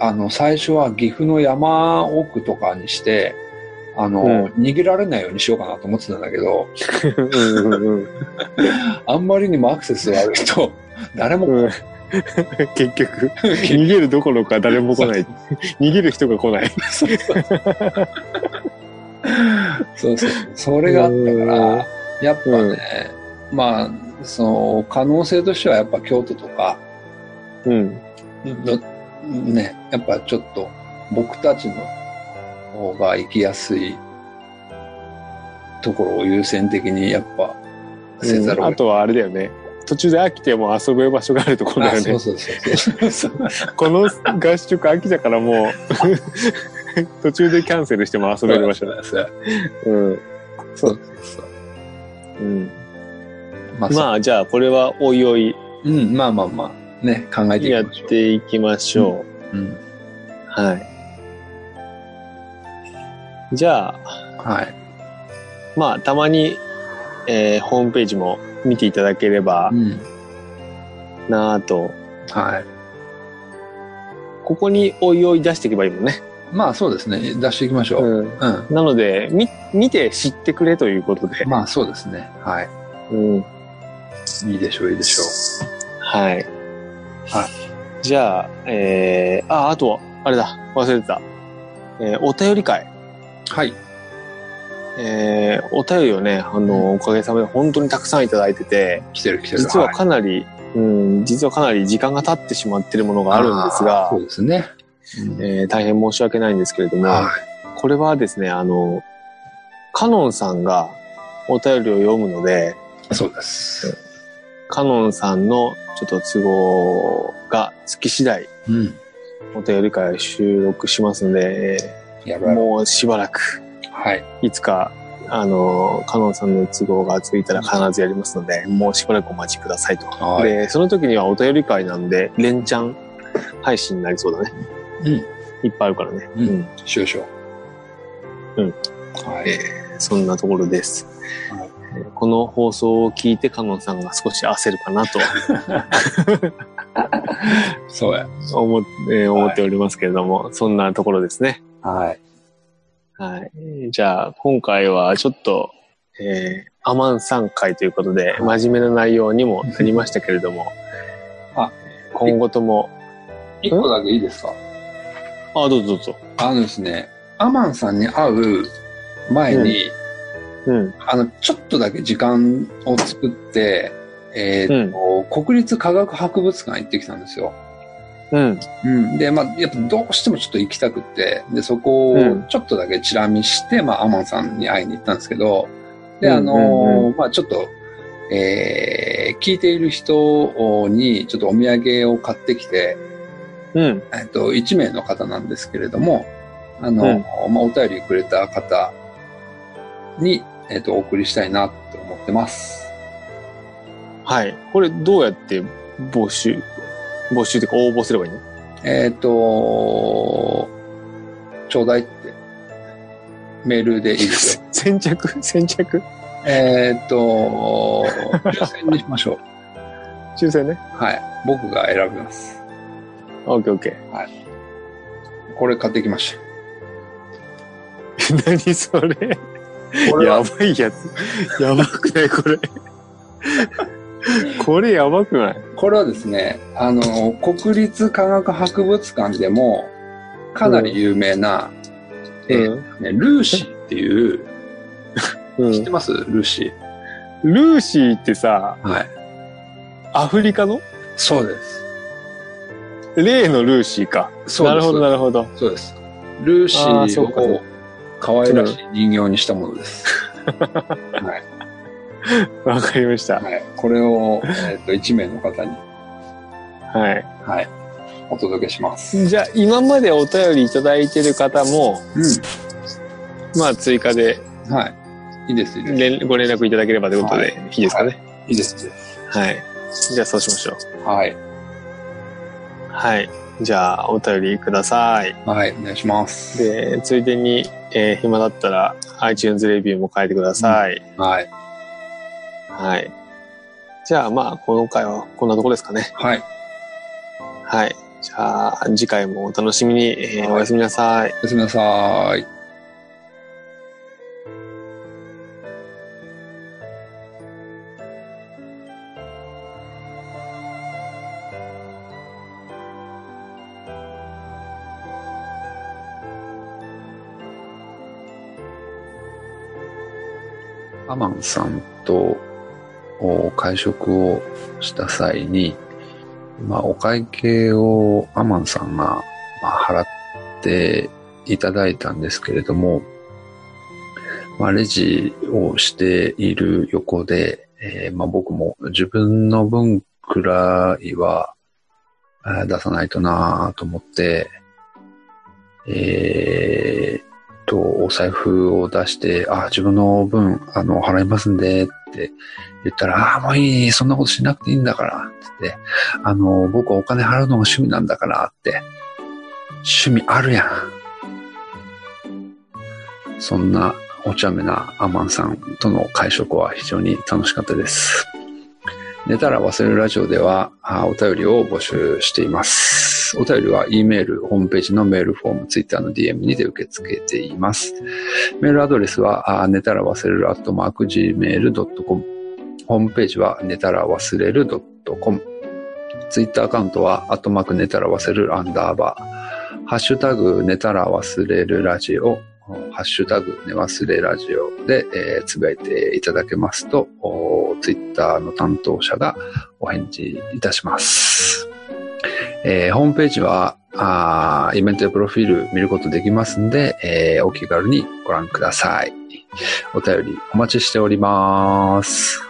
あの、最初は岐阜の山奥とかにして、あの、うん逃げられないようにしようかなと思ってたんだけど、うんうんうん。あんまりにもアクセス悪いと、[LAUGHS] 誰も、うん結局、逃げるどころか誰も来ない。逃げる人が来ない。そうそう。それがあったから、やっぱね、まあ、その、可能性としてはやっぱ京都とか、うん。どね、やっぱちょっと僕たちの方が行きやすいところを優先的にやっぱせざるを得あとはあれだよね。途中で飽きても遊ぶ場所があるところだよね。あそうそうそうそう。[LAUGHS] この合宿飽きたからもう、[LAUGHS] 途中でキャンセルしても遊べる場所だ。そううん。そうそう。うん。まあ、まあ、じゃあ、これはおいおいうん、まあまあまあ、ね、考えていきやっましょう。ていきましょう。うん。はい。じゃあ、はい。まあ、たまに、えーホームページも見ていただければうん。なぁと、はい。ここにおいおい出していけばいいもんね。まあそうですね。出していきましょう。うん。うん。なので、み、見て知ってくれということで。まあそうですね。はい。うん。いいでしょう、いいでしょはい。はい。じゃあ、えー、あ、あと、あれだ、忘れてた。えーお便り会。う。はい。えー、お便りをね、あの、おかげさまで本当にたくさんいただいてて、来てる来てる。実はかなり、うん、実はかなり時間が経ってしまっているものがあるんですがそう、ですね。うんえー大変申し訳ないんですけれども、はこれはですね、あの、カノンさんがお便りを読むので、い。そうです。カノンさんのちょっと都合がつき次第、うん。お便り会を収録しますので、もうしばらく、はい。いつか、あの、カノンさんの都合がついたら必ずやりますので、もうしばらくお待ちくださいと。はい。で、その時にはお便り会なんで、連チャン配信になりそうだね。うん。いっぱいあるからね。うん少々。うん。はい。そんなところです。はいえーこの放送を聞いて、カノンさんが少し焦るかなと [LAUGHS] そうや。思,、えー思っておりますけれども、そんなところですね。はい。はい。じゃあ、今回はちょっと、えー、アマン3回ということで、真面目な内容にもなりましたけれども、あ今後とも、一個だけいいですか？あ、どうぞどうぞ。あのですね、アマンさんに会う前に、うん。あの、ちょっとだけ時間を作って、えっ、と、国立科学博物館行ってきたんですよ。うん。うん。で、まあ、やっぱどうしてもちょっと行きたくって、で、そこうんをちょっとだけチラ見して、まあ、アマンさんに会いに行ったんですけど、で、うんあのうんーまあ、ちょっと、えー聞いている人にちょっとお土産を買ってきて、うん。えっと、1名の方なんですけれども、あの、まあ、お便りくれた方に、えっと、お送りしたいなと思ってます。はい。これどうやって募集、募集っていうか応募すればいいの？えっ、と、ちょうだいって、メールでいいですよ。[LAUGHS] 先着？先着？えっと、抽選にしましょう。[LAUGHS] 抽選ね。はい。僕が選びます。オッケーオッケこれ買ってきましー。[LAUGHS] 何それ？やは、ばいやつ。やばくない？これ。[LAUGHS] これやばくない？これはですね、あの、国立科学博物館でも、かなり有名な、えーうんね、ルーシーっていう、うん知ってます？ルーシルーシーってさ、ー。はい。アフリカの？そうです。例のルーシーか。そうです。なるほど、なるほど。そうです。ルーシーを可愛らしい人形にしたものです。[LAUGHS] はい。わかりました。はい。これを、えっ、と、1名の方に、はい。はい。お届けします。じゃあ、今までお便りいただいてる方も、うまあ、追加でん。はい。いいです、いいです。連ご連絡いただければということで、はいい、いですかね？いいです、いいです。はい。じゃあ、そうしましょう。はい。はい。じゃあ、お便りください。はい。お願いします。で、ついでに、えー暇だったら iTunes レビューも書いてください。はい。はい。じゃあ、まあ、この回はこんなとこですかね。はい。はい。じゃあ、次回もお楽しみに、えーはいおやすみなさい。おやすみなさい。アマンさんと会食をした際に、まあ、お会計をアマンさんが、払っていただいたんですけれども、まあ、レジをしている横で、えーまあ僕も自分の分くらいは出さないとなと思って、えーと、お財布を出して、あ、自分の分、あの、払いますんで、って言ったら、あ、もういい、そんなことしなくていいんだから、って言って、あの、僕はお金払うのが趣味なんだから、って、趣味あるやん。そんなお茶目なアマンさんとの会食は非常に楽しかったです。寝たら忘れるラジオではお便りを募集しています。お便りは E メール、ホームページのメールフォーム、Twitter の DM にて受け付けています。メールアドレスは、あ寝たら忘れる、アットマーク Gmail.com。ホームページは、寝たら忘れる .com。ツイッターアカウントは、アットマーク寝たら忘れるアンダーバー。ハッシュタグ寝たら忘れるラジオ。ハッシュタグ寝忘れラジオで、えーつぶやいていただけますと、ツイッターの担当者がお返事いたします。えーホームページは、あーイベントやプロフィール見ることできますんで、えーお気軽にご覧ください。お便りお待ちしております。